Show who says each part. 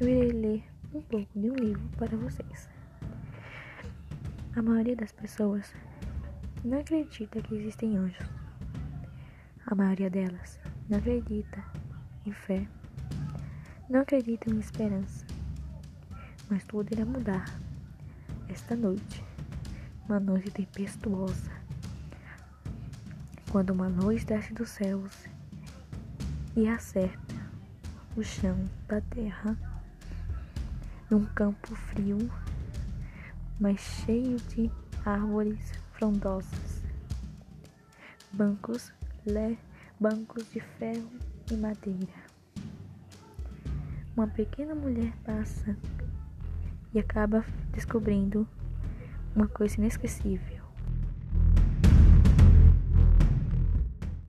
Speaker 1: eu irei ler um pouco de um livro para vocês. A maioria das pessoas não acredita que existem anjos. A maioria delas não acredita em fé, não acredita em esperança. Mas tudo irá mudar esta noite, uma noite tempestuosa, quando uma luz desce dos céus e acerta o chão da terra num campo frio, mas cheio de árvores frondosas, bancos, le, bancos de ferro e madeira. Uma pequena mulher passa e acaba descobrindo uma coisa inesquecível.